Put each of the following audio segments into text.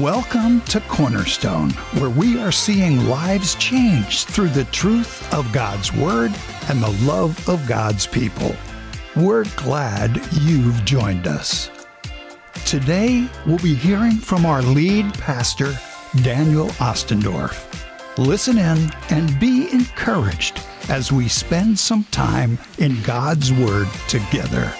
Welcome to Cornerstone, where we are seeing lives changed through the truth of God's Word and the love of God's people. We're glad you've joined us. Today, we'll be hearing from our lead pastor, Daniel Ostendorf. Listen in and be encouraged as we spend some time in God's Word together.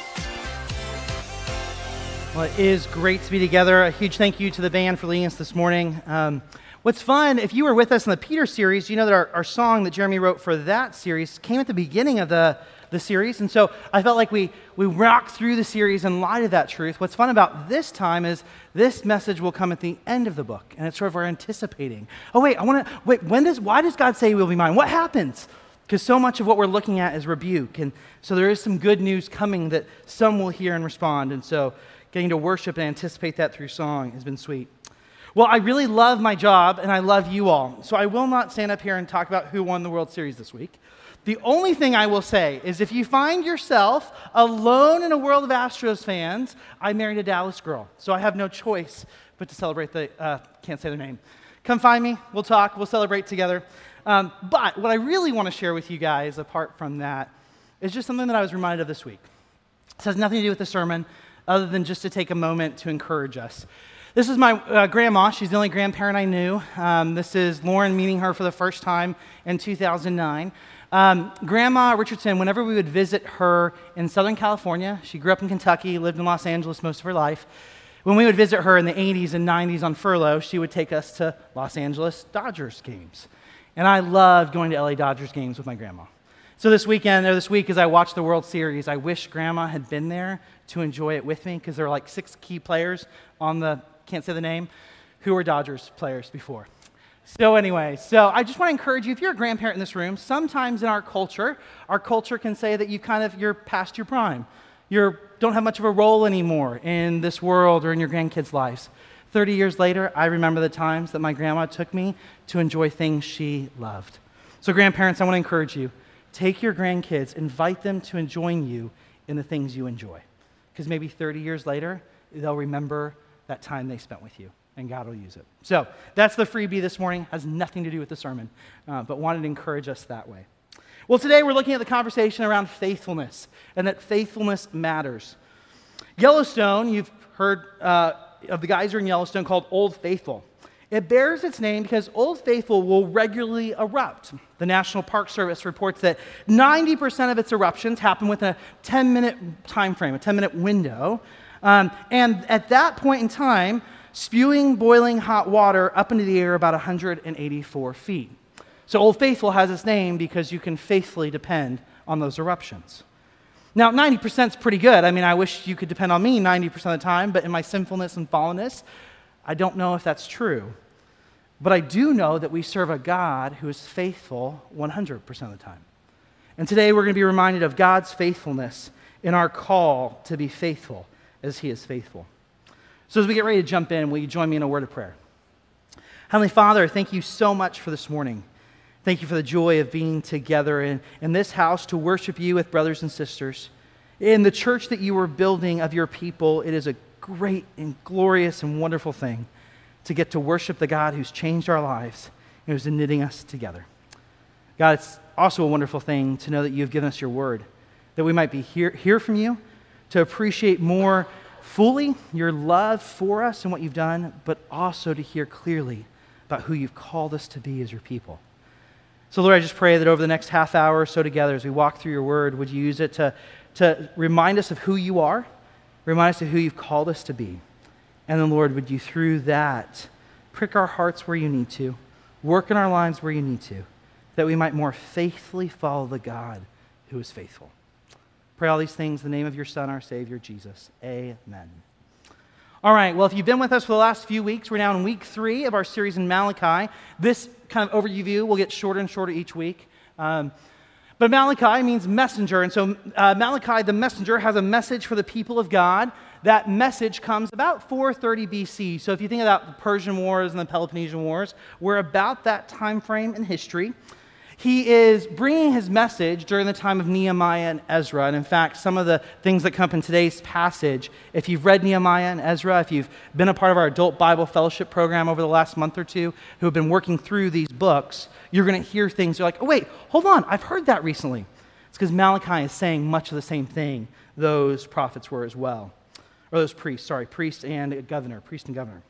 Well, it is great to be together. A huge thank you to the band for leading us this morning. Um, what's fun, if you were with us in the Peter series, you know that our, our song that Jeremy wrote for that series came at the beginning of the, the series. And so I felt like we, we rocked through the series in light of that truth. What's fun about this time is this message will come at the end of the book. And it's sort of we're anticipating. Oh, wait, I want to, wait, when does, why does God say we'll be mine? What happens? Because so much of what we're looking at is rebuke. And so there is some good news coming that some will hear and respond. And so getting to worship and anticipate that through song has been sweet. Well, I really love my job and I love you all. So I will not stand up here and talk about who won the World Series this week. The only thing I will say is if you find yourself alone in a world of Astros fans, I married a Dallas girl. So I have no choice but to celebrate the, uh, can't say their name. Come find me, we'll talk, we'll celebrate together. Um, but what I really want to share with you guys, apart from that, is just something that I was reminded of this week. It has nothing to do with the sermon, other than just to take a moment to encourage us. This is my uh, grandma. She's the only grandparent I knew. Um, this is Lauren meeting her for the first time in 2009. Um, Grandma Richardson, whenever we would visit her in Southern California, she grew up in Kentucky, lived in Los Angeles most of her life. When we would visit her in the 80s and 90s on furlough, she would take us to Los Angeles Dodgers games. And I loved going to LA Dodgers games with my grandma. So this weekend, or this week, as I watched the World Series, I wish Grandma had been there to enjoy it with me because there were like six key players on the, can't say the name, who were Dodgers players before. So, anyway, so I just want to encourage you if you're a grandparent in this room, sometimes in our culture, our culture can say that you kind of, you're past your prime. You don't have much of a role anymore in this world or in your grandkids' lives. 30 years later, I remember the times that my grandma took me to enjoy things she loved. So, grandparents, I want to encourage you Take your grandkids, invite them to join you in the things you enjoy. Because maybe 30 years later, they'll remember that time they spent with you, and God will use it. So that's the freebie this morning. Has nothing to do with the sermon, uh, but wanted to encourage us that way. Well, today we're looking at the conversation around faithfulness, and that faithfulness matters. Yellowstone, you've heard uh, of the geyser in Yellowstone called Old Faithful. It bears its name because Old Faithful will regularly erupt. The National Park Service reports that 90% of its eruptions happen within a 10 minute time frame, a 10 minute window. Um, and at that point in time, spewing boiling hot water up into the air about 184 feet. So Old Faithful has its name because you can faithfully depend on those eruptions. Now, 90% is pretty good. I mean, I wish you could depend on me 90% of the time, but in my sinfulness and fallenness, I don't know if that's true. But I do know that we serve a God who is faithful 100% of the time. And today we're going to be reminded of God's faithfulness in our call to be faithful as He is faithful. So, as we get ready to jump in, will you join me in a word of prayer? Heavenly Father, thank you so much for this morning. Thank you for the joy of being together in, in this house to worship you with brothers and sisters. In the church that you are building of your people, it is a great and glorious and wonderful thing to get to worship the God who's changed our lives and who's knitting us together. God, it's also a wonderful thing to know that you've given us your word, that we might be hear, hear from you, to appreciate more fully your love for us and what you've done, but also to hear clearly about who you've called us to be as your people. So, Lord, I just pray that over the next half hour or so together, as we walk through your word, would you use it to, to remind us of who you are Remind us of who you've called us to be. And then, Lord, would you, through that, prick our hearts where you need to, work in our lives where you need to, that we might more faithfully follow the God who is faithful. Pray all these things in the name of your Son, our Savior, Jesus. Amen. All right, well, if you've been with us for the last few weeks, we're now in week three of our series in Malachi. This kind of overview will get shorter and shorter each week. Um, but Malachi means messenger. And so uh, Malachi, the messenger, has a message for the people of God. That message comes about 430 BC. So if you think about the Persian Wars and the Peloponnesian Wars, we're about that time frame in history. He is bringing his message during the time of Nehemiah and Ezra. And in fact, some of the things that come up in today's passage, if you've read Nehemiah and Ezra, if you've been a part of our adult Bible fellowship program over the last month or two, who have been working through these books, you're going to hear things. You're like, oh, wait, hold on, I've heard that recently. It's because Malachi is saying much of the same thing those prophets were as well. Or those priests, sorry, priest and governor, priest and governor.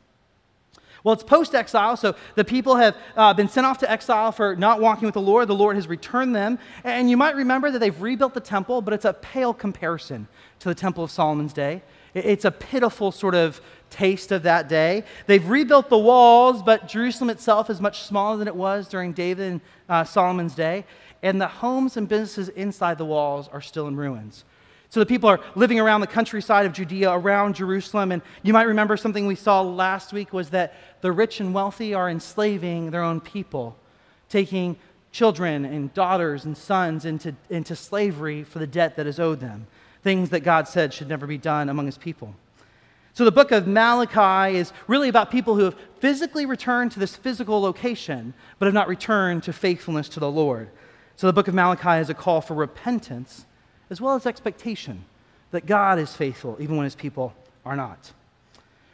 Well, it's post exile, so the people have uh, been sent off to exile for not walking with the Lord. The Lord has returned them. And you might remember that they've rebuilt the temple, but it's a pale comparison to the temple of Solomon's day. It's a pitiful sort of taste of that day. They've rebuilt the walls, but Jerusalem itself is much smaller than it was during David and uh, Solomon's day. And the homes and businesses inside the walls are still in ruins. So the people are living around the countryside of Judea, around Jerusalem. And you might remember something we saw last week was that the rich and wealthy are enslaving their own people, taking children and daughters and sons into, into slavery for the debt that is owed them, things that God said should never be done among his people. So the book of Malachi is really about people who have physically returned to this physical location, but have not returned to faithfulness to the Lord. So the book of Malachi is a call for repentance as well as expectation that God is faithful even when his people are not.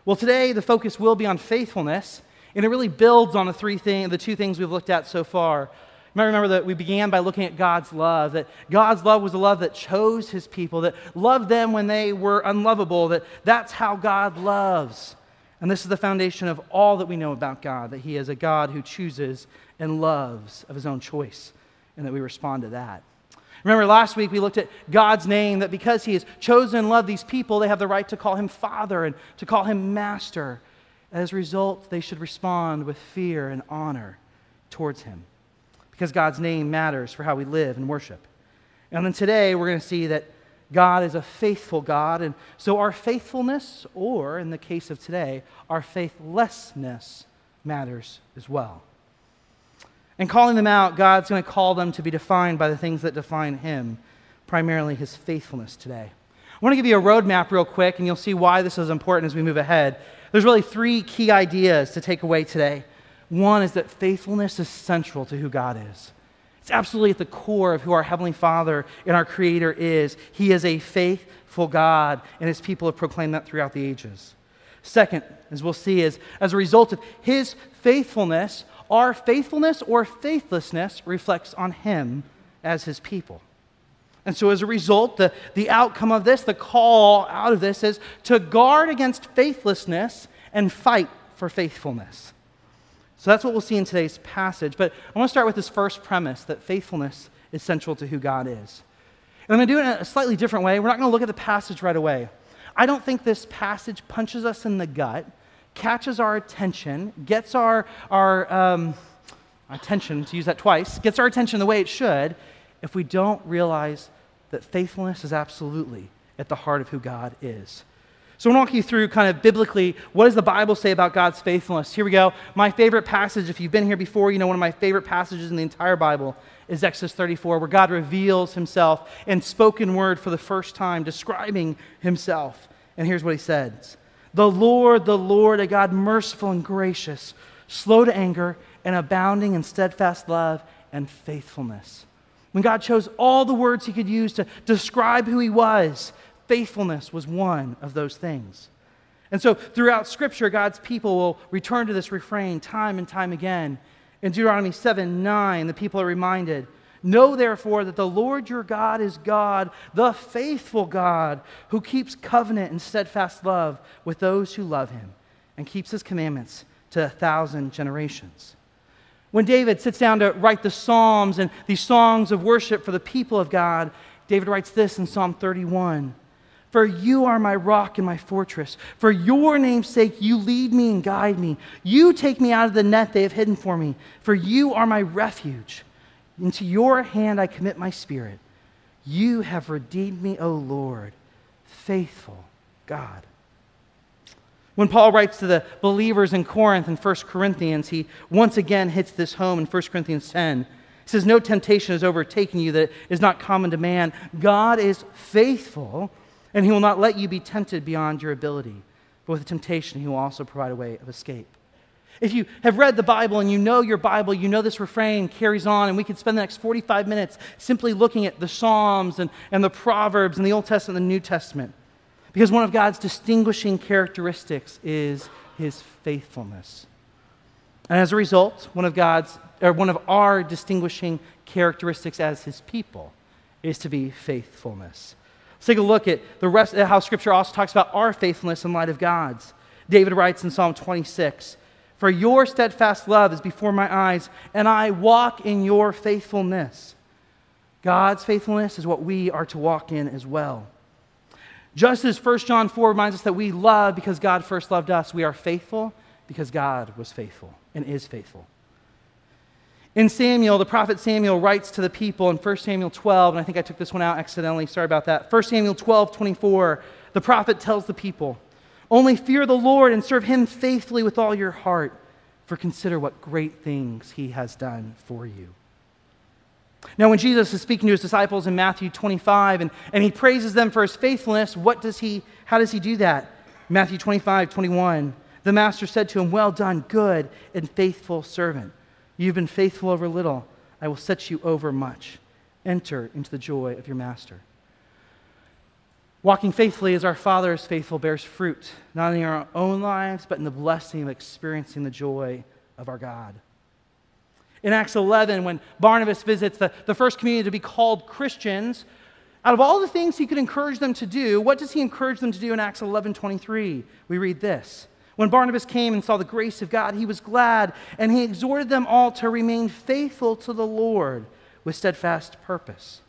Well, today the focus will be on faithfulness, and it really builds on the three things, the two things we've looked at so far. You might remember that we began by looking at God's love, that God's love was a love that chose his people, that loved them when they were unlovable, that that's how God loves. And this is the foundation of all that we know about God, that he is a God who chooses and loves of his own choice, and that we respond to that. Remember last week we looked at God's name, that because He has chosen and loved these people, they have the right to call Him Father and to call Him Master. As a result, they should respond with fear and honor towards Him because God's name matters for how we live and worship. And then today we're going to see that God is a faithful God, and so our faithfulness, or in the case of today, our faithlessness, matters as well. And calling them out, God's going to call them to be defined by the things that define Him, primarily His faithfulness today. I want to give you a roadmap real quick, and you'll see why this is important as we move ahead. There's really three key ideas to take away today. One is that faithfulness is central to who God is. It's absolutely at the core of who our Heavenly Father and our Creator is. He is a faithful God, and His people have proclaimed that throughout the ages. Second, as we'll see, is as a result of His faithfulness, our faithfulness or faithlessness reflects on Him as His people. And so, as a result, the, the outcome of this, the call out of this, is to guard against faithlessness and fight for faithfulness. So, that's what we'll see in today's passage. But I want to start with this first premise that faithfulness is central to who God is. And I'm going to do it in a slightly different way. We're not going to look at the passage right away. I don't think this passage punches us in the gut catches our attention, gets our, our um, attention, to use that twice, gets our attention the way it should, if we don't realize that faithfulness is absolutely at the heart of who God is. So I want to walk you through kind of biblically what does the Bible say about God's faithfulness. Here we go. My favorite passage, if you've been here before, you know one of my favorite passages in the entire Bible is Exodus 34, where God reveals himself in spoken word for the first time, describing himself. And here's what he says the Lord, the Lord, a God merciful and gracious, slow to anger, and abounding in steadfast love and faithfulness. When God chose all the words he could use to describe who he was, faithfulness was one of those things. And so throughout Scripture, God's people will return to this refrain time and time again. In Deuteronomy 7 9, the people are reminded Know therefore that the Lord your God is God, the faithful God, who keeps covenant and steadfast love with those who love him and keeps his commandments to a thousand generations. When David sits down to write the Psalms and these songs of worship for the people of God, David writes this in Psalm 31 For you are my rock and my fortress. For your name's sake, you lead me and guide me. You take me out of the net they have hidden for me. For you are my refuge. Into your hand I commit my spirit. You have redeemed me, O Lord, faithful God. When Paul writes to the believers in Corinth in 1 Corinthians, he once again hits this home in 1 Corinthians 10. He says, No temptation has overtaken you that is not common to man. God is faithful, and he will not let you be tempted beyond your ability. But with the temptation, he will also provide a way of escape. If you have read the Bible and you know your Bible, you know this refrain carries on, and we could spend the next 45 minutes simply looking at the Psalms and, and the Proverbs and the Old Testament and the New Testament. Because one of God's distinguishing characteristics is his faithfulness. And as a result, one of God's or one of our distinguishing characteristics as his people is to be faithfulness. Let's take a look at the rest how scripture also talks about our faithfulness in light of God's. David writes in Psalm 26, "For your steadfast love is before my eyes, and I walk in your faithfulness." God's faithfulness is what we are to walk in as well. Just as 1 John 4 reminds us that we love because God first loved us, we are faithful because God was faithful and is faithful. In Samuel, the prophet Samuel writes to the people in 1 Samuel 12, and I think I took this one out accidentally, sorry about that. 1 Samuel 12, 24, the prophet tells the people, Only fear the Lord and serve him faithfully with all your heart, for consider what great things he has done for you. Now, when Jesus is speaking to his disciples in Matthew 25 and, and he praises them for his faithfulness, what does he, how does he do that? Matthew 25, 21. The master said to him, Well done, good and faithful servant. You've been faithful over little. I will set you over much. Enter into the joy of your master. Walking faithfully as our Father is faithful bears fruit, not only in our own lives, but in the blessing of experiencing the joy of our God. In Acts 11, when Barnabas visits the, the first community to be called Christians, out of all the things he could encourage them to do, what does he encourage them to do in Acts 11 23? We read this when Barnabas came and saw the grace of God, he was glad, and he exhorted them all to remain faithful to the Lord with steadfast purpose.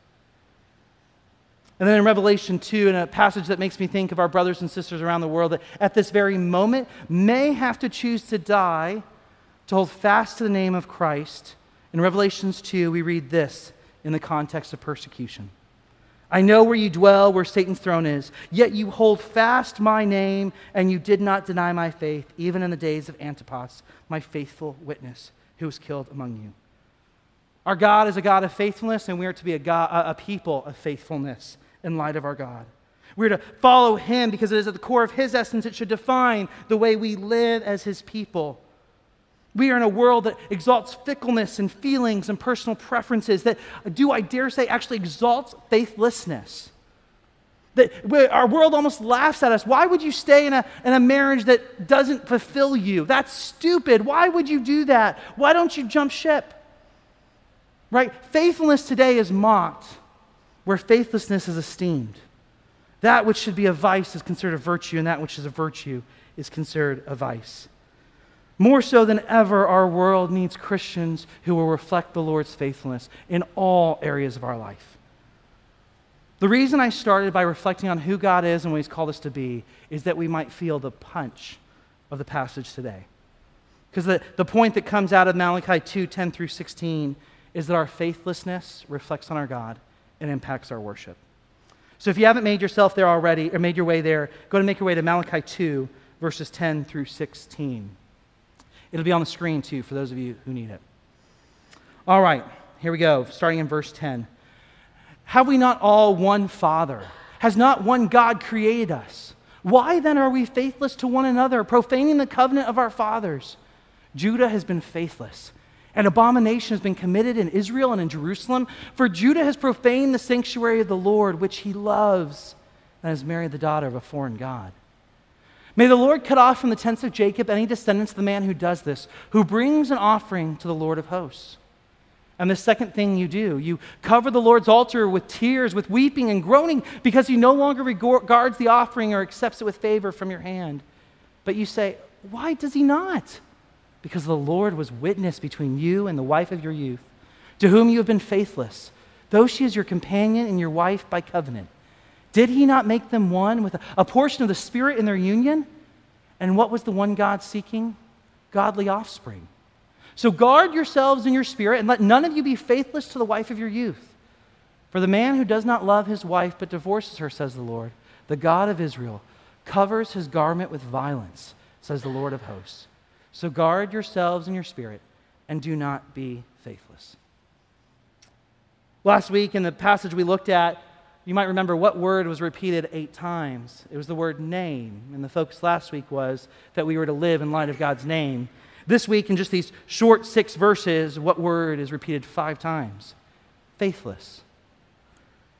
And then in Revelation 2, in a passage that makes me think of our brothers and sisters around the world that at this very moment may have to choose to die to hold fast to the name of Christ. In Revelations 2, we read this in the context of persecution. I know where you dwell, where Satan's throne is, yet you hold fast my name, and you did not deny my faith, even in the days of Antipas, my faithful witness, who was killed among you. Our God is a God of faithfulness, and we are to be a, God, a people of faithfulness in light of our God. We're to follow him because it is at the core of his essence. It should define the way we live as his people. We are in a world that exalts fickleness and feelings and personal preferences, that, do I dare say, actually exalts faithlessness. That our world almost laughs at us. Why would you stay in a, in a marriage that doesn't fulfill you? That's stupid. Why would you do that? Why don't you jump ship? Right? Faithfulness today is mocked, where faithlessness is esteemed. That which should be a vice is considered a virtue, and that which is a virtue is considered a vice. More so than ever, our world needs Christians who will reflect the Lord's faithfulness in all areas of our life. The reason I started by reflecting on who God is and what He's called us to be is that we might feel the punch of the passage today. Because the, the point that comes out of Malachi 2 10 through 16 is that our faithlessness reflects on our God and impacts our worship. So if you haven't made yourself there already, or made your way there, go to make your way to Malachi 2, verses 10 through 16. It'll be on the screen too for those of you who need it. All right, here we go, starting in verse 10. Have we not all one Father? Has not one God created us? Why then are we faithless to one another, profaning the covenant of our fathers? Judah has been faithless. An abomination has been committed in Israel and in Jerusalem, for Judah has profaned the sanctuary of the Lord, which he loves, and has married the daughter of a foreign God. May the Lord cut off from the tents of Jacob any descendants of the man who does this, who brings an offering to the Lord of hosts. And the second thing you do, you cover the Lord's altar with tears, with weeping and groaning, because he no longer regards the offering or accepts it with favor from your hand. But you say, Why does he not? Because the Lord was witness between you and the wife of your youth, to whom you have been faithless, though she is your companion and your wife by covenant. Did he not make them one with a portion of the Spirit in their union? And what was the one God seeking? Godly offspring. So guard yourselves in your spirit, and let none of you be faithless to the wife of your youth. For the man who does not love his wife but divorces her, says the Lord, the God of Israel, covers his garment with violence, says the Lord of hosts. So guard yourselves and your spirit, and do not be faithless. Last week, in the passage we looked at, you might remember what word was repeated eight times. It was the word name. And the focus last week was that we were to live in light of God's name. This week, in just these short six verses, what word is repeated five times? Faithless.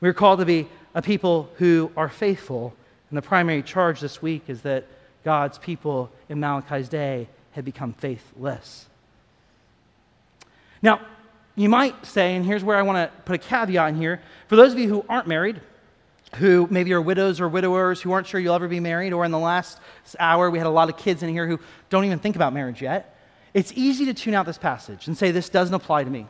We're called to be a people who are faithful. And the primary charge this week is that God's people in Malachi's day had become faithless. Now, you might say, and here's where I want to put a caveat in here for those of you who aren't married, who maybe are widows or widowers who aren't sure you'll ever be married, or in the last hour we had a lot of kids in here who don't even think about marriage yet, it's easy to tune out this passage and say, This doesn't apply to me.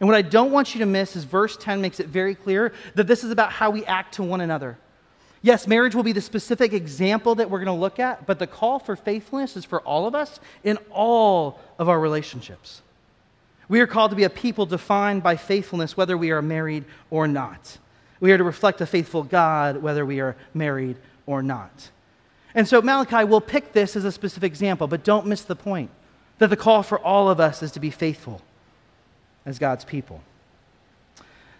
And what I don't want you to miss is verse 10 makes it very clear that this is about how we act to one another. Yes, marriage will be the specific example that we're going to look at, but the call for faithfulness is for all of us in all of our relationships. We are called to be a people defined by faithfulness, whether we are married or not. We are to reflect a faithful God, whether we are married or not. And so Malachi will pick this as a specific example, but don't miss the point that the call for all of us is to be faithful as God's people.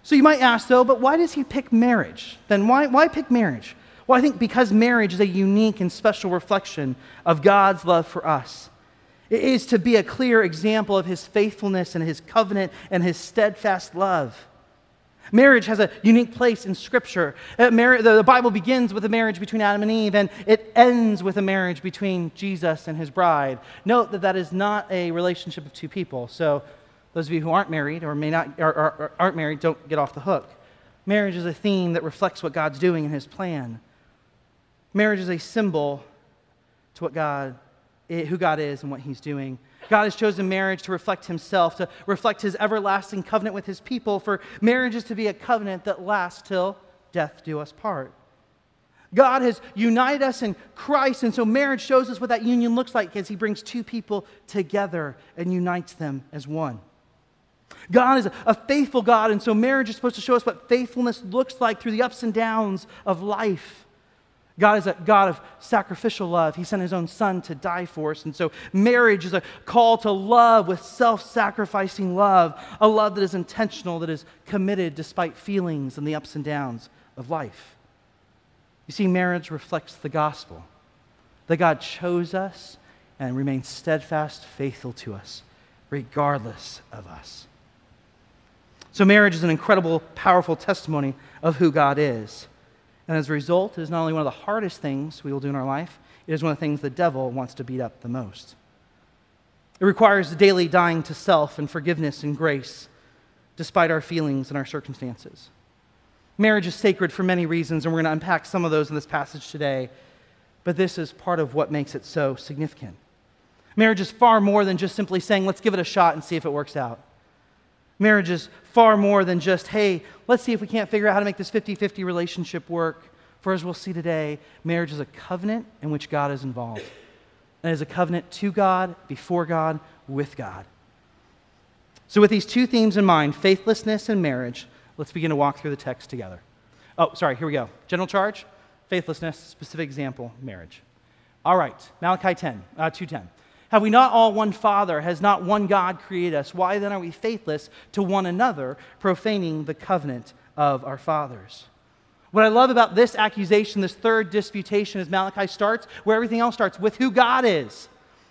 So you might ask, though, but why does he pick marriage? Then why, why pick marriage? Well, I think because marriage is a unique and special reflection of God's love for us. It is to be a clear example of his faithfulness and his covenant and his steadfast love. Marriage has a unique place in Scripture. Uh, the Bible begins with a marriage between Adam and Eve, and it ends with a marriage between Jesus and his bride. Note that that is not a relationship of two people. So, those of you who aren't married or may not or, or, or aren't married, don't get off the hook. Marriage is a theme that reflects what God's doing in His plan. Marriage is a symbol to what God who God is and what He's doing. God has chosen marriage to reflect Himself, to reflect His everlasting covenant with His people, for marriage is to be a covenant that lasts till death do us part. God has united us in Christ, and so marriage shows us what that union looks like as He brings two people together and unites them as one. God is a faithful God, and so marriage is supposed to show us what faithfulness looks like through the ups and downs of life. God is a God of sacrificial love. He sent his own son to die for us. And so marriage is a call to love with self sacrificing love, a love that is intentional, that is committed despite feelings and the ups and downs of life. You see, marriage reflects the gospel that God chose us and remains steadfast, faithful to us, regardless of us. So, marriage is an incredible, powerful testimony of who God is. And as a result, it is not only one of the hardest things we will do in our life, it is one of the things the devil wants to beat up the most. It requires daily dying to self and forgiveness and grace, despite our feelings and our circumstances. Marriage is sacred for many reasons, and we're going to unpack some of those in this passage today, but this is part of what makes it so significant. Marriage is far more than just simply saying, let's give it a shot and see if it works out. Marriage is far more than just, hey, let's see if we can't figure out how to make this 50 50 relationship work. For as we'll see today, marriage is a covenant in which God is involved. And it is a covenant to God, before God, with God. So, with these two themes in mind, faithlessness and marriage, let's begin to walk through the text together. Oh, sorry, here we go. General charge, faithlessness, specific example, marriage. All right, Malachi 10, uh, 210. Have we not all one Father? Has not one God created us? Why then are we faithless to one another, profaning the covenant of our fathers? What I love about this accusation, this third disputation, is Malachi starts where everything else starts with who God is.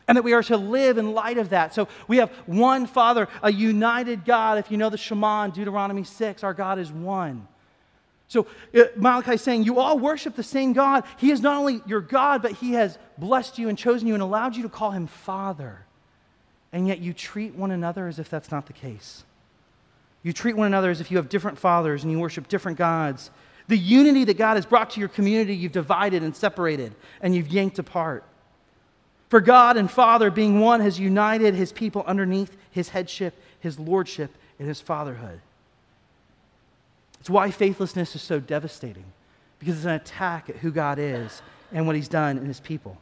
And that we are to live in light of that. So we have one Father, a united God. If you know the Shema in Deuteronomy 6, our God is one. So uh, Malachi is saying, You all worship the same God. He is not only your God, but He has blessed you and chosen you and allowed you to call Him Father. And yet you treat one another as if that's not the case. You treat one another as if you have different fathers and you worship different gods. The unity that God has brought to your community, you've divided and separated and you've yanked apart. For God and Father, being one, has united His people underneath His headship, His lordship, and His fatherhood. It's why faithlessness is so devastating, because it's an attack at who God is and what He's done in His people.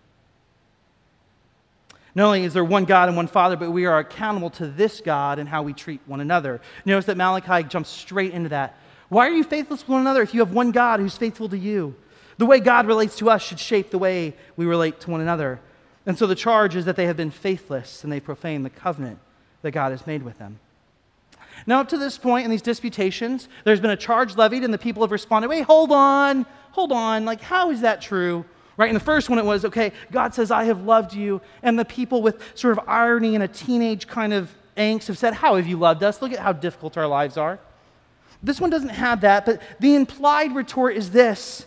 Not only is there one God and one Father, but we are accountable to this God and how we treat one another. Notice that Malachi jumps straight into that. Why are you faithless to one another if you have one God who's faithful to you? The way God relates to us should shape the way we relate to one another. And so the charge is that they have been faithless and they profane the covenant that God has made with them. Now, up to this point in these disputations, there's been a charge levied, and the people have responded, wait, hold on, hold on. Like, how is that true? Right? In the first one, it was, okay, God says, I have loved you. And the people with sort of irony and a teenage kind of angst have said, How have you loved us? Look at how difficult our lives are. This one doesn't have that, but the implied retort is this,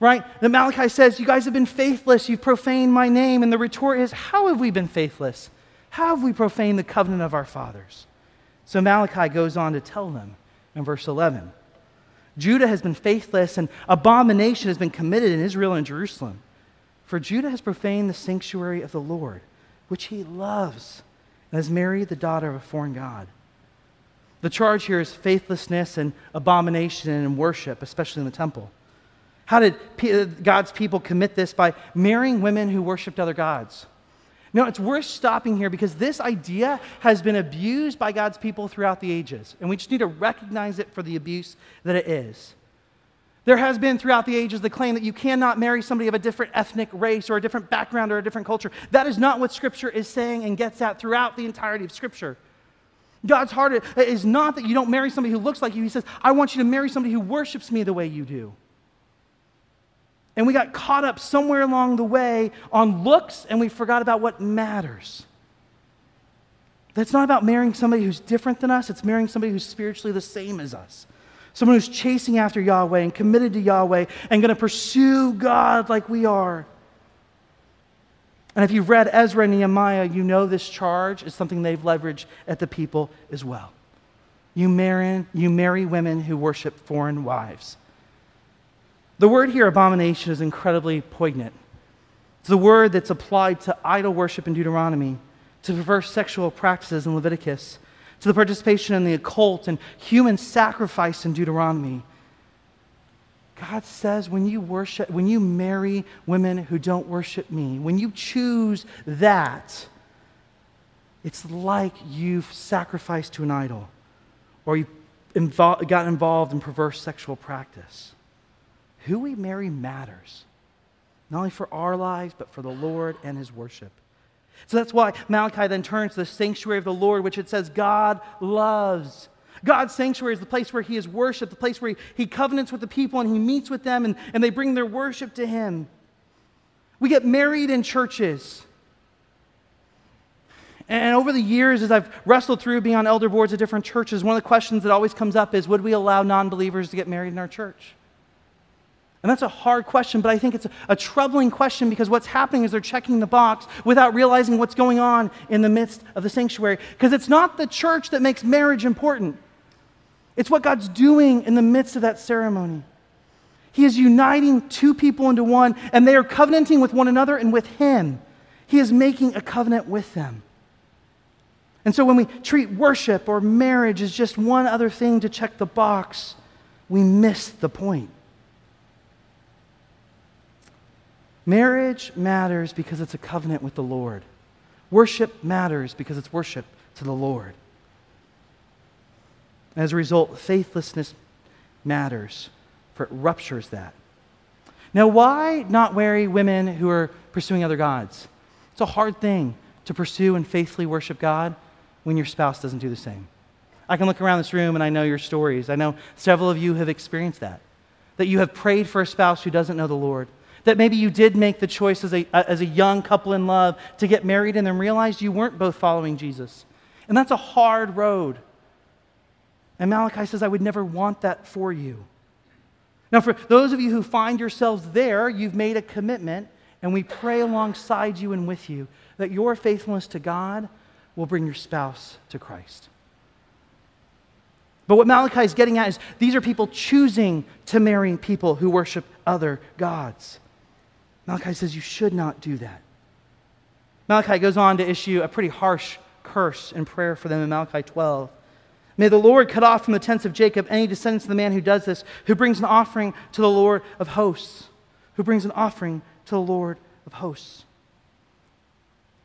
right? That Malachi says, You guys have been faithless, you've profaned my name. And the retort is, How have we been faithless? How have we profaned the covenant of our fathers? So Malachi goes on to tell them in verse 11 Judah has been faithless, and abomination has been committed in Israel and Jerusalem. For Judah has profaned the sanctuary of the Lord, which he loves, and has married the daughter of a foreign God. The charge here is faithlessness and abomination and worship, especially in the temple. How did God's people commit this? By marrying women who worshiped other gods. Now, it's worth stopping here because this idea has been abused by God's people throughout the ages, and we just need to recognize it for the abuse that it is. There has been throughout the ages the claim that you cannot marry somebody of a different ethnic race or a different background or a different culture. That is not what Scripture is saying and gets at throughout the entirety of Scripture. God's heart is not that you don't marry somebody who looks like you. He says, I want you to marry somebody who worships me the way you do. And we got caught up somewhere along the way on looks and we forgot about what matters. That's not about marrying somebody who's different than us, it's marrying somebody who's spiritually the same as us. Someone who's chasing after Yahweh and committed to Yahweh and going to pursue God like we are. And if you've read Ezra and Nehemiah, you know this charge is something they've leveraged at the people as well. You marry, you marry women who worship foreign wives. The word here, abomination, is incredibly poignant. It's the word that's applied to idol worship in Deuteronomy, to perverse sexual practices in Leviticus, to the participation in the occult and human sacrifice in Deuteronomy. God says when you worship, when you marry women who don't worship me, when you choose that, it's like you've sacrificed to an idol or you've invo- got involved in perverse sexual practice. Who we marry matters, not only for our lives, but for the Lord and his worship. So that's why Malachi then turns to the sanctuary of the Lord, which it says God loves. God's sanctuary is the place where he is worshiped, the place where he, he covenants with the people and he meets with them and, and they bring their worship to him. We get married in churches. And over the years, as I've wrestled through being on elder boards of different churches, one of the questions that always comes up is would we allow non believers to get married in our church? And that's a hard question, but I think it's a, troubling question because what's happening is they're checking the box without realizing what's going on in the midst of the sanctuary. Because it's not the church that makes marriage important, it's what God's doing in the midst of that ceremony. He is uniting two people into one, and they are covenanting with one another and with Him. He is making a covenant with them. And so when we treat worship or marriage as just one other thing to check the box, we miss the point. Marriage matters because it's a covenant with the Lord. Worship matters because it's worship to the Lord. As a result, faithlessness matters, for it ruptures that. Now, why not marry women who are pursuing other gods? It's a hard thing to pursue and faithfully worship God when your spouse doesn't do the same. I can look around this room and I know your stories. I know several of you have experienced that. That you have prayed for a spouse who doesn't know the Lord, that maybe you did make the choice as a, as a young couple in love to get married and then realized you weren't both following Jesus. And that's a hard road. And Malachi says, I would never want that for you. Now, for those of you who find yourselves there, you've made a commitment, and we pray alongside you and with you that your faithfulness to God will bring your spouse to Christ. But what Malachi is getting at is these are people choosing to marry people who worship other gods. Malachi says you should not do that. Malachi goes on to issue a pretty harsh curse and prayer for them in Malachi 12. May the Lord cut off from the tents of Jacob any descendants of the man who does this, who brings an offering to the Lord of hosts, who brings an offering to the Lord of hosts.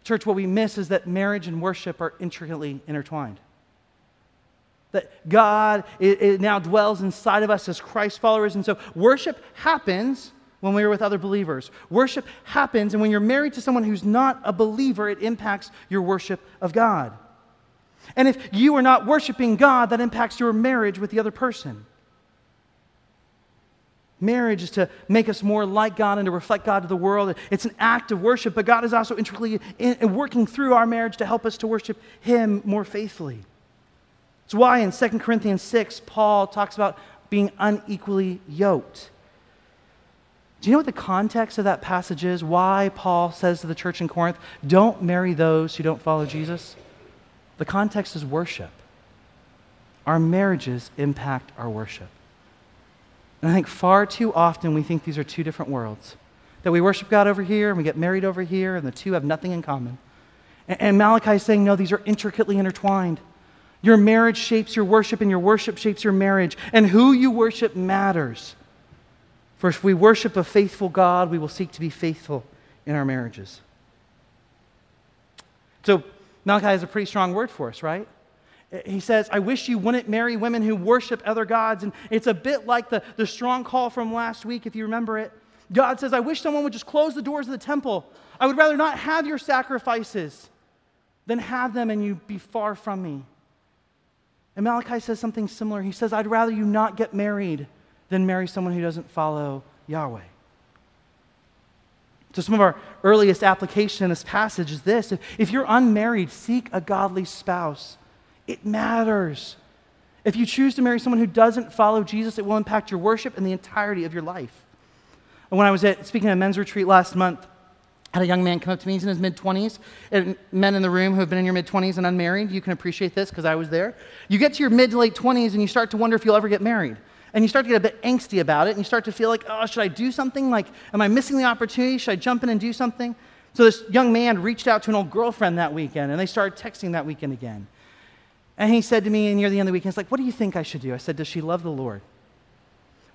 Church, what we miss is that marriage and worship are intricately intertwined. That God it, it now dwells inside of us as Christ followers. And so worship happens when we are with other believers. Worship happens, and when you're married to someone who's not a believer, it impacts your worship of God. And if you are not worshiping God, that impacts your marriage with the other person. Marriage is to make us more like God and to reflect God to the world. It's an act of worship, but God is also intricately in, working through our marriage to help us to worship Him more faithfully. It's why in 2 Corinthians 6, Paul talks about being unequally yoked. Do you know what the context of that passage is? Why Paul says to the church in Corinth, don't marry those who don't follow Jesus? The context is worship. Our marriages impact our worship. And I think far too often we think these are two different worlds. That we worship God over here and we get married over here, and the two have nothing in common. And, and Malachi is saying, no, these are intricately intertwined. Your marriage shapes your worship, and your worship shapes your marriage. And who you worship matters. For if we worship a faithful God, we will seek to be faithful in our marriages. So, Malachi has a pretty strong word for us, right? He says, I wish you wouldn't marry women who worship other gods. And it's a bit like the, the strong call from last week, if you remember it. God says, I wish someone would just close the doors of the temple. I would rather not have your sacrifices than have them and you be far from me. And Malachi says something similar. He says, I'd rather you not get married than marry someone who doesn't follow Yahweh. So, some of our earliest application in this passage is this if, if you're unmarried, seek a godly spouse. It matters. If you choose to marry someone who doesn't follow Jesus, it will impact your worship and the entirety of your life. And when I was at, speaking at a men's retreat last month, I had a young man come up to me. He's in his mid 20s. And men in the room who have been in your mid 20s and unmarried, you can appreciate this because I was there. You get to your mid to late 20s and you start to wonder if you'll ever get married. And you start to get a bit angsty about it and you start to feel like, oh, should I do something? Like, am I missing the opportunity? Should I jump in and do something? So this young man reached out to an old girlfriend that weekend and they started texting that weekend again. And he said to me near the end of the weekend, he's like, What do you think I should do? I said, Does she love the Lord?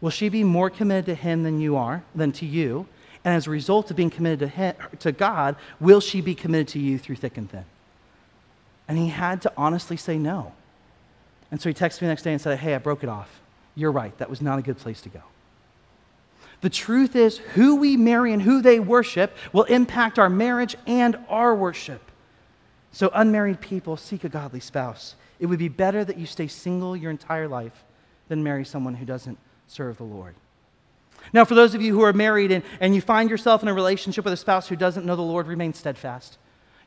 Will she be more committed to him than you are, than to you? And as a result of being committed to, him, to God, will she be committed to you through thick and thin? And he had to honestly say no. And so he texted me the next day and said, Hey, I broke it off. You're right. That was not a good place to go. The truth is, who we marry and who they worship will impact our marriage and our worship. So, unmarried people seek a godly spouse. It would be better that you stay single your entire life than marry someone who doesn't serve the Lord. Now, for those of you who are married and, and you find yourself in a relationship with a spouse who doesn't know the Lord, remain steadfast.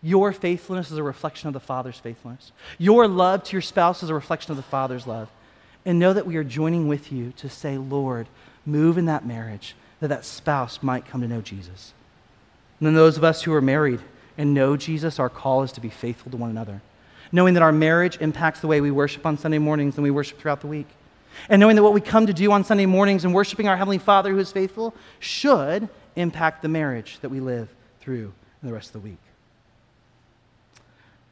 Your faithfulness is a reflection of the Father's faithfulness. Your love to your spouse is a reflection of the Father's love. And know that we are joining with you to say, Lord, move in that marriage, that that spouse might come to know Jesus. And then those of us who are married and know Jesus, our call is to be faithful to one another knowing that our marriage impacts the way we worship on Sunday mornings and we worship throughout the week. And knowing that what we come to do on Sunday mornings and worshiping our Heavenly Father who is faithful should impact the marriage that we live through the rest of the week.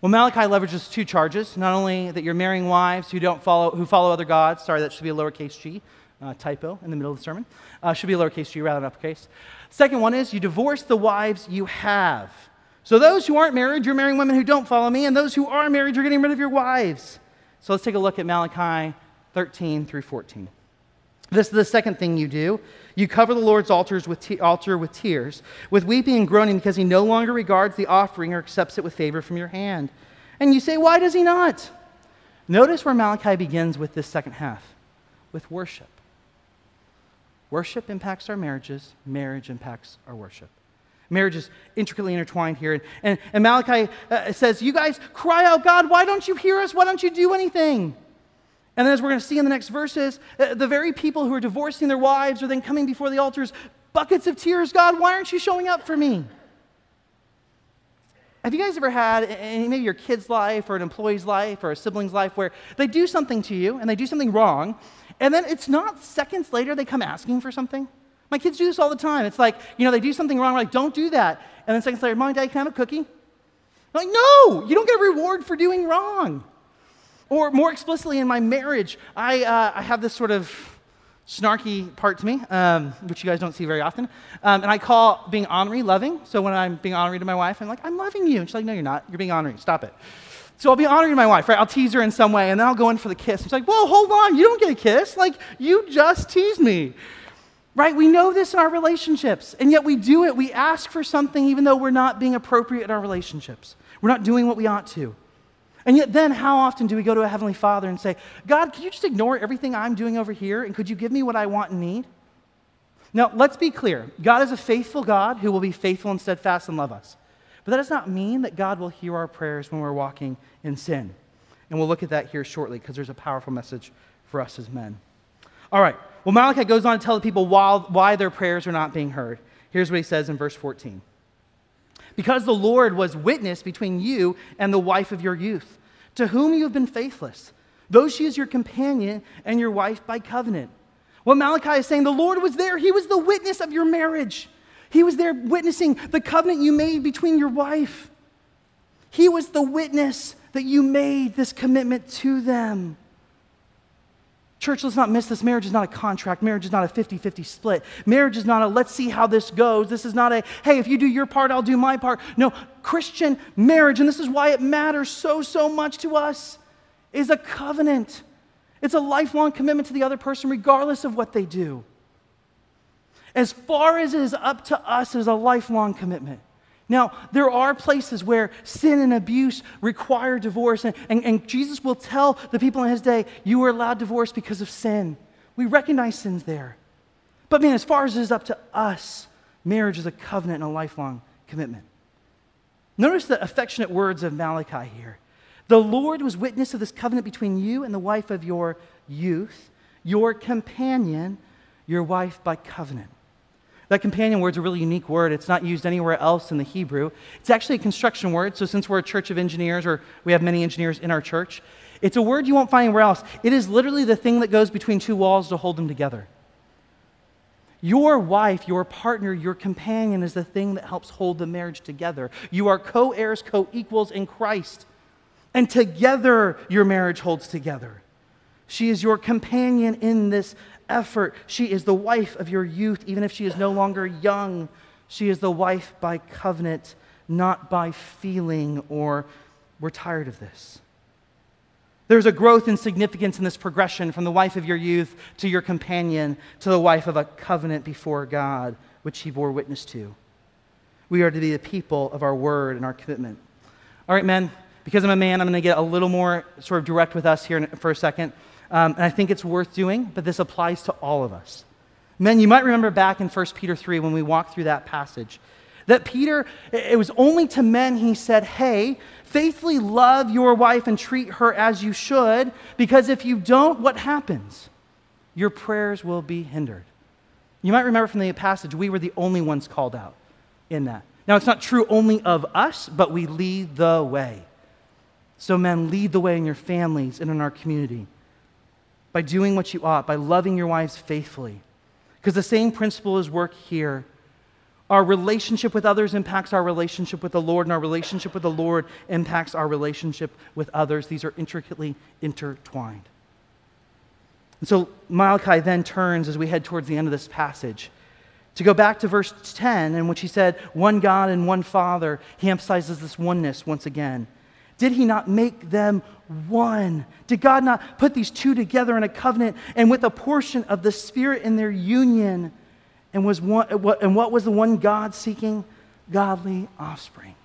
Well, Malachi leverages two charges. Not only that you're marrying wives who, don't follow, who follow other gods, sorry, that should be a lowercase g, uh, typo in the middle of the sermon, uh, should be a lowercase g rather than uppercase. Second one is you divorce the wives you have. So, those who aren't married, you're marrying women who don't follow me, and those who are married, you're getting rid of your wives. So, let's take a look at Malachi 13 through 14. This is the second thing you do. You cover the Lord's altars with te- altar with tears, with weeping and groaning, because he no longer regards the offering or accepts it with favor from your hand. And you say, Why does he not? Notice where Malachi begins with this second half with worship. Worship impacts our marriages, marriage impacts our worship. Marriage is intricately intertwined here. And, and, and Malachi uh, says, You guys cry out, God, why don't you hear us? Why don't you do anything? And then, as we're going to see in the next verses, uh, the very people who are divorcing their wives are then coming before the altars, buckets of tears. God, why aren't you showing up for me? Have you guys ever had, maybe your kid's life or an employee's life or a sibling's life, where they do something to you and they do something wrong, and then it's not seconds later they come asking for something? My kids do this all the time. It's like, you know, they do something wrong, we're like, don't do that. And then seconds later, Mom, Dad, can I have a cookie? I'm like, no, you don't get a reward for doing wrong. Or more explicitly, in my marriage, I, uh, I have this sort of snarky part to me, um, which you guys don't see very often. Um, and I call being honorary loving. So when I'm being honorary to my wife, I'm like, I'm loving you. And she's like, no, you're not. You're being honorary. Stop it. So I'll be honoring my wife, right? I'll tease her in some way, and then I'll go in for the kiss. She's like, whoa, hold on. You don't get a kiss. Like, you just teased me. Right? We know this in our relationships, and yet we do it. We ask for something even though we're not being appropriate in our relationships. We're not doing what we ought to. And yet, then, how often do we go to a Heavenly Father and say, God, could you just ignore everything I'm doing over here, and could you give me what I want and need? Now, let's be clear God is a faithful God who will be faithful and steadfast and love us. But that does not mean that God will hear our prayers when we're walking in sin. And we'll look at that here shortly because there's a powerful message for us as men. All right. Well, Malachi goes on to tell the people why, why their prayers are not being heard. Here's what he says in verse 14 Because the Lord was witness between you and the wife of your youth, to whom you have been faithless, though she is your companion and your wife by covenant. What Malachi is saying, the Lord was there. He was the witness of your marriage. He was there witnessing the covenant you made between your wife. He was the witness that you made this commitment to them. Church, let's not miss this. Marriage is not a contract. Marriage is not a 50 50 split. Marriage is not a let's see how this goes. This is not a hey, if you do your part, I'll do my part. No, Christian marriage, and this is why it matters so, so much to us, is a covenant. It's a lifelong commitment to the other person, regardless of what they do. As far as it is up to us, it is a lifelong commitment. Now, there are places where sin and abuse require divorce, and, and, and, Jesus will tell the people in his day, You were allowed divorce because of sin. We recognize sins there. But man, as far as it is up to us, marriage is a covenant and a lifelong commitment. Notice the affectionate words of Malachi here. The Lord was witness of this covenant between you and the wife of your youth, your companion, your wife by covenant. That companion word is a really unique word. It's not used anywhere else in the Hebrew. It's actually a construction word. So, since we're a church of engineers, or we have many engineers in our church, it's a word you won't find anywhere else. It is literally the thing that goes between two walls to hold them together. Your wife, your partner, your companion is the thing that helps hold the marriage together. You are co heirs, co equals in Christ. And together, your marriage holds together. She is your companion in this effort. She is the wife of your youth, even if she is no longer young. She is the wife by covenant, not by feeling or we're tired of this. There's a growth in significance in this progression from the wife of your youth to your companion to the wife of a covenant before God, which he bore witness to. We are to be the people of our word and our commitment. All right, men, because I'm a man, I'm going to get a little more sort of direct with us here for a second. Um, and I think it's worth doing, but this applies to all of us. Men, you might remember back in 1 Peter 3 when we walked through that passage that Peter, it was only to men he said, Hey, faithfully love your wife and treat her as you should, because if you don't, what happens? Your prayers will be hindered. You might remember from the passage, we were the only ones called out in that. Now, it's not true only of us, but we lead the way. So, men, lead the way in your families and in our community by doing what you ought, by loving your wives faithfully. Because the same principle is work here. Our relationship with others impacts our relationship with the Lord, and our relationship with the Lord impacts our relationship with others. These are intricately intertwined. And so Malachi then turns as we head towards the end of this passage to go back to verse 10, in which he said, One God and one Father. He emphasizes this oneness once again. Did he not make them one? Did God not put these two together in a covenant and with a portion of the Spirit in their union? And, was one, and what was the one God seeking? Godly offspring.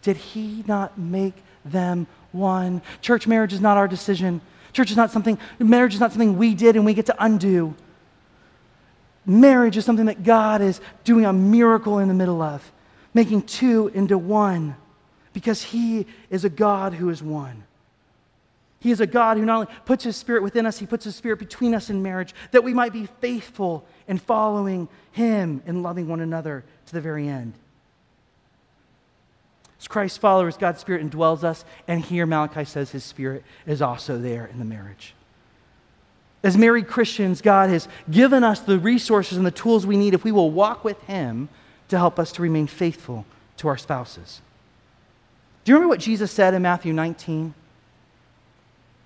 Did he not make them one? Church marriage is not our decision. Church is not something, marriage is not something we did and we get to undo. Marriage is something that God is doing a miracle in the middle of, making two into one because He is a God who is one. He is a God who not only puts His Spirit within us, He puts His Spirit between us in marriage, that we might be faithful in following Him and loving one another to the very end. As Christ's followers, God's Spirit indwells us, and here Malachi says His Spirit is also there in the marriage. As married Christians, God has given us the resources and the tools we need if we will walk with Him to help us to remain faithful to our spouses. Do you remember what Jesus said in Matthew 19?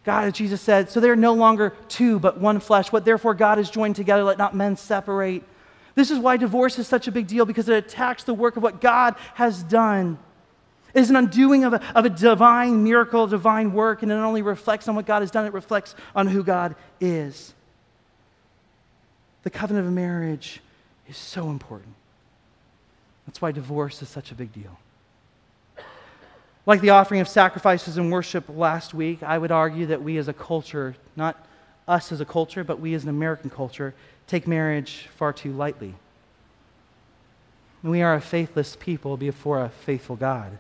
God, Jesus said, So they are no longer two, but one flesh. What therefore God has joined together, let not men separate. This is why divorce is such a big deal, because it attacks the work of what God has done. It is an undoing of a, of a divine miracle, divine work, and it not only reflects on what God has done, it reflects on who God is. The covenant of marriage is so important. That's why divorce is such a big deal. Like the offering of sacrifices and worship last week, I would argue that we as a culture, not us as a culture, but we as an American culture take marriage far too lightly. We are a faithless people before a faithful God.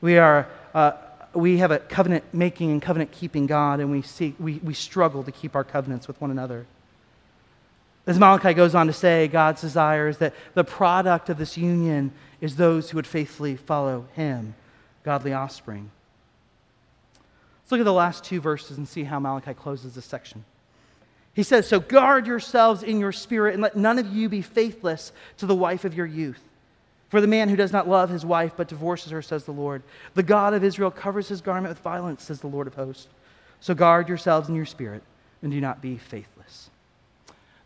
We, are, uh, we have a covenant making and covenant keeping God, and we, seek, we, we struggle to keep our covenants with one another. As Malachi goes on to say, God's desire is that the product of this union is those who would faithfully follow him, godly offspring. Let's look at the last two verses and see how Malachi closes this section. He says, So guard yourselves in your spirit, and let none of you be faithless to the wife of your youth. For the man who does not love his wife but divorces her, says the Lord, the God of Israel covers his garment with violence, says the Lord of hosts. So guard yourselves in your spirit, and do not be faithless.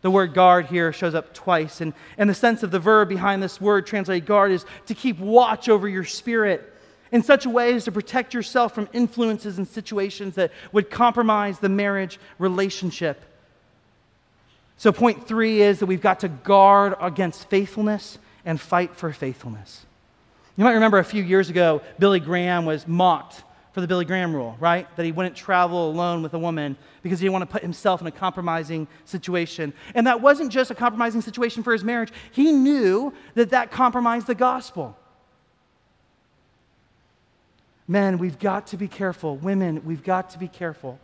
The word guard here shows up twice, and, and the sense of the verb behind this word translated guard is to keep watch over your spirit in such a way as to protect yourself from influences and situations that would compromise the marriage relationship. So, point three is that we've got to guard against faithfulness and fight for faithfulness. You might remember a few years ago, Billy Graham was mocked for the Billy Graham rule, right? That he wouldn't travel alone with a woman because he didn't want to put himself in a compromising situation. And that wasn't just a compromising situation for his marriage, he knew that that compromised the gospel. Men, we've got to be careful. Women, we've got to be careful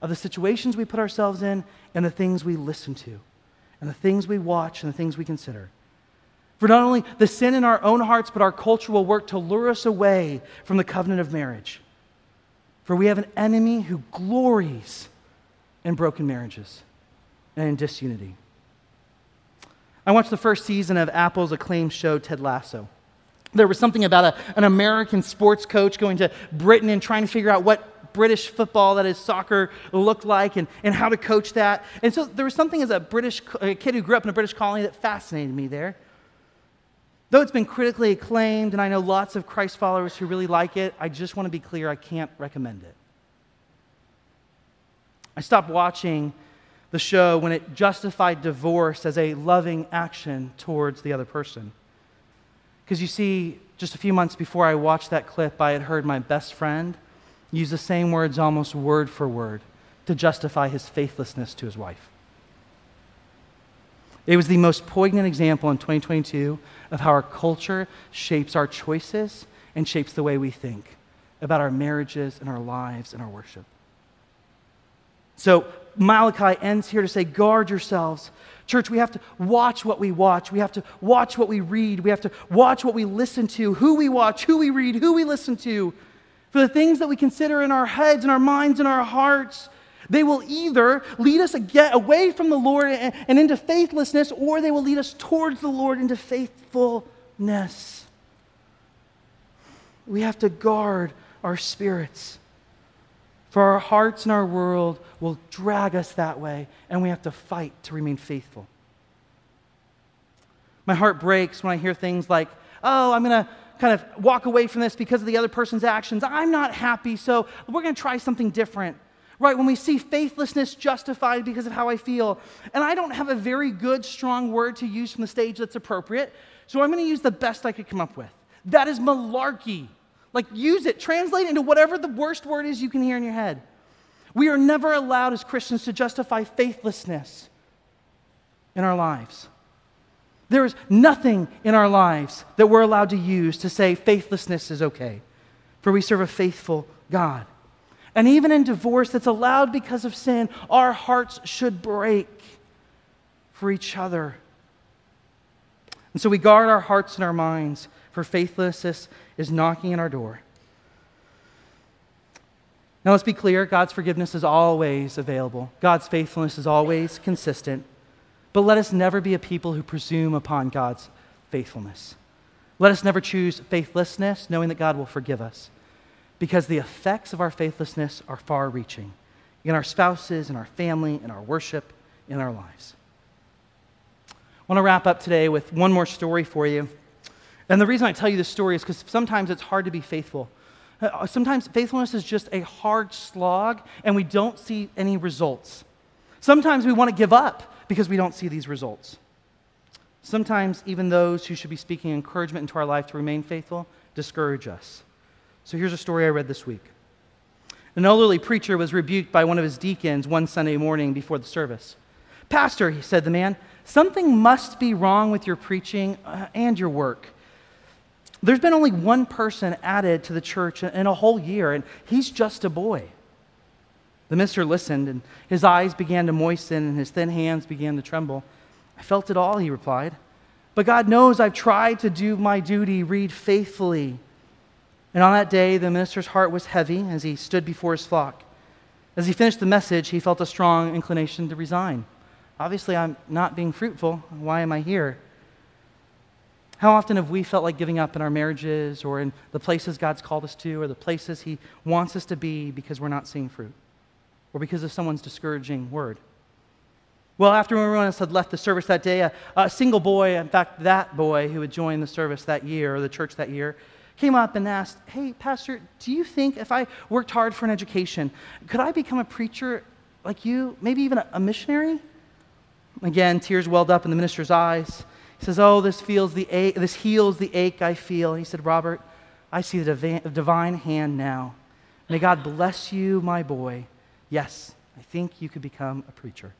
of the situations we put ourselves in and the things we listen to, and the things we watch and the things we consider. For not only the sin in our own hearts, but our culture will work to lure us away from the covenant of marriage. For we have an enemy who glories in broken marriages and in disunity. I watched the first season of Apple's acclaimed show, Ted Lasso. There was something about a, an American sports coach going to Britain and trying to figure out what British football, that is soccer, looked like and, and how to coach that. And so there was something as a British a kid who grew up in a British colony that fascinated me there. Though it's been critically acclaimed, and I know lots of Christ followers who really like it, I just want to be clear I can't recommend it. I stopped watching the show when it justified divorce as a loving action towards the other person. Because you see, just a few months before I watched that clip, I had heard my best friend use the same words almost word for word to justify his faithlessness to his wife. It was the most poignant example in 2022 of how our culture shapes our choices and shapes the way we think about our marriages and our lives and our worship. So Malachi ends here to say, guard yourselves. Church, we have to watch what we watch. We have to watch what we read. We have to watch what we listen to, who we watch, who we read, who we listen to. For the things that we consider in our heads and our minds and our hearts, they will either lead us away from the Lord and into faithlessness, or they will lead us towards the Lord into faithfulness. We have to guard our spirits. For our hearts and our world will drag us that way, and we have to fight to remain faithful. My heart breaks when I hear things like, oh, I'm going to kind of walk away from this because of the other person's actions. I'm not happy, so we're going to try something different. Right? When we see faithlessness justified because of how I feel, and I don't have a very good, strong word to use from the stage that's appropriate, so I'm going to use the best I could come up with. That is malarkey. Like, use it, translate it into whatever the worst word is you can hear in your head. We are never allowed as Christians to justify faithlessness in our lives. There is nothing in our lives that we're allowed to use to say faithlessness is okay, for we serve a faithful God. And even in divorce that's allowed because of sin, our hearts should break for each other. And so we guard our hearts and our minds, for faithlessness is knocking at our door. Now, let's be clear God's forgiveness is always available, God's faithfulness is always consistent. But let us never be a people who presume upon God's faithfulness. Let us never choose faithlessness, knowing that God will forgive us, because the effects of our faithlessness are far reaching in our spouses, in our family, in our worship, in our lives. I want to wrap up today with one more story for you. And the reason I tell you this story is because sometimes it's hard to be faithful. Uh, sometimes faithfulness is just a hard slog and we don't see any results. Sometimes we want to give up because we don't see these results. Sometimes even those who should be speaking encouragement into our life to remain faithful discourage us. So here's a story I read this week. An elderly preacher was rebuked by one of his deacons one Sunday morning before the service. Pastor, he said, the man, something must be wrong with your preaching uh, and your work. There's been only one person added to the church in a whole year, and he's just a boy. The minister listened, and his eyes began to moisten, and his thin hands began to tremble. I felt it all, he replied. But God knows I've tried to do my duty, read faithfully. And on that day, the minister's heart was heavy as he stood before his flock. As he finished the message, he felt a strong inclination to resign. Obviously, I'm not being fruitful. Why am I here? How often have we felt like giving up in our marriages or in the places God's called us to or the places He wants us to be because we're not seeing fruit or because of someone's discouraging word? Well, after everyone else had left the service that day, a, a single boy, in fact, that boy who had joined the service that year or the church that year, came up and asked, Hey, Pastor, do you think if I worked hard for an education, could I become a preacher like you? Maybe even a, a missionary? Again, tears welled up in the minister's eyes. Says, Oh, this, feels the ache, this heals the ache I feel. He said, Robert, I see the divine hand now. May God bless you, my boy. Yes, I think you could become a preacher.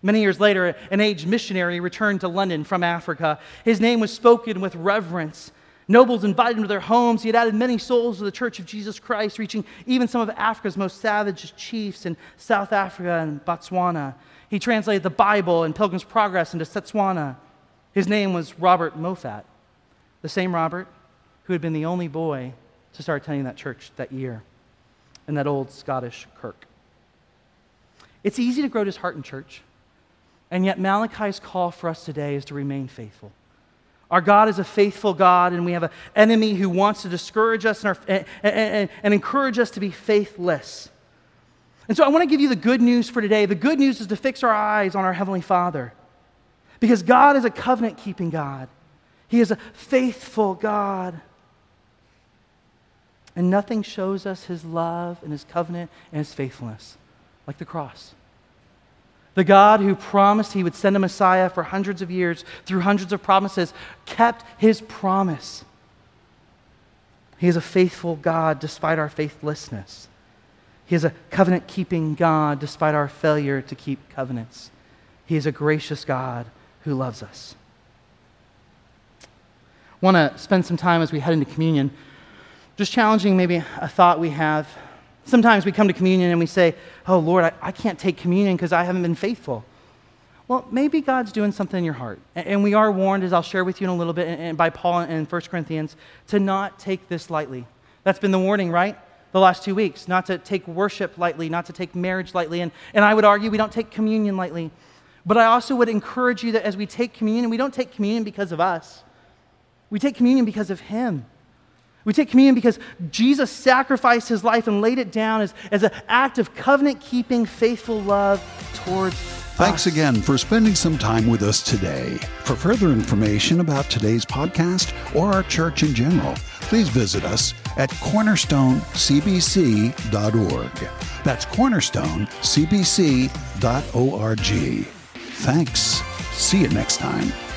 Many years later, an aged missionary returned to London from Africa. His name was spoken with reverence Nobles invited him to their homes. He had added many souls to the Church of Jesus Christ, reaching even some of Africa's most savage chiefs in South Africa and Botswana. He translated the Bible and Pilgrim's Progress into Setswana. His name was Robert Moffat, the same Robert who had been the only boy to start attending that church that year in that old Scottish kirk. It's easy to grow disheartened, church, and yet Malachi's call for us today is to remain faithful. Our God is a faithful God, and we have an enemy who wants to discourage us and, our, and, and, and, encourage us to be faithless. And so I want to give you the good news for today. The good news is to fix our eyes on our Heavenly Father. Because God is a covenant keeping God, He is a faithful God. And nothing shows us His love and His covenant and His faithfulness like the cross. The God who promised he would send a Messiah for hundreds of years through hundreds of promises kept his promise. He is a faithful God despite our faithlessness. He is a covenant keeping God despite our failure to keep covenants. He is a gracious God who loves us. Want to spend some time as we head into communion just challenging maybe a thought we have Sometimes we come to communion and we say, Oh, Lord, I, I can't take communion because I haven't been faithful. Well, maybe God's doing something in your heart. And we are warned, as I'll share with you in a little bit, and by Paul in 1 Corinthians, to not take this lightly. That's been the warning, right? The last two weeks. Not to take worship lightly, not to take marriage lightly. And, and I would argue we don't take communion lightly. But I also would encourage you that as we take communion, we don't take communion because of us, we take communion because of Him. We take communion because Jesus sacrificed his life and laid it down as, as an act of covenant keeping, faithful love towards Thanks us. again for spending some time with us today. For further information about today's podcast or our church in general, please visit us at cornerstonecbc.org. That's cornerstonecbc.org. Thanks. See you next time.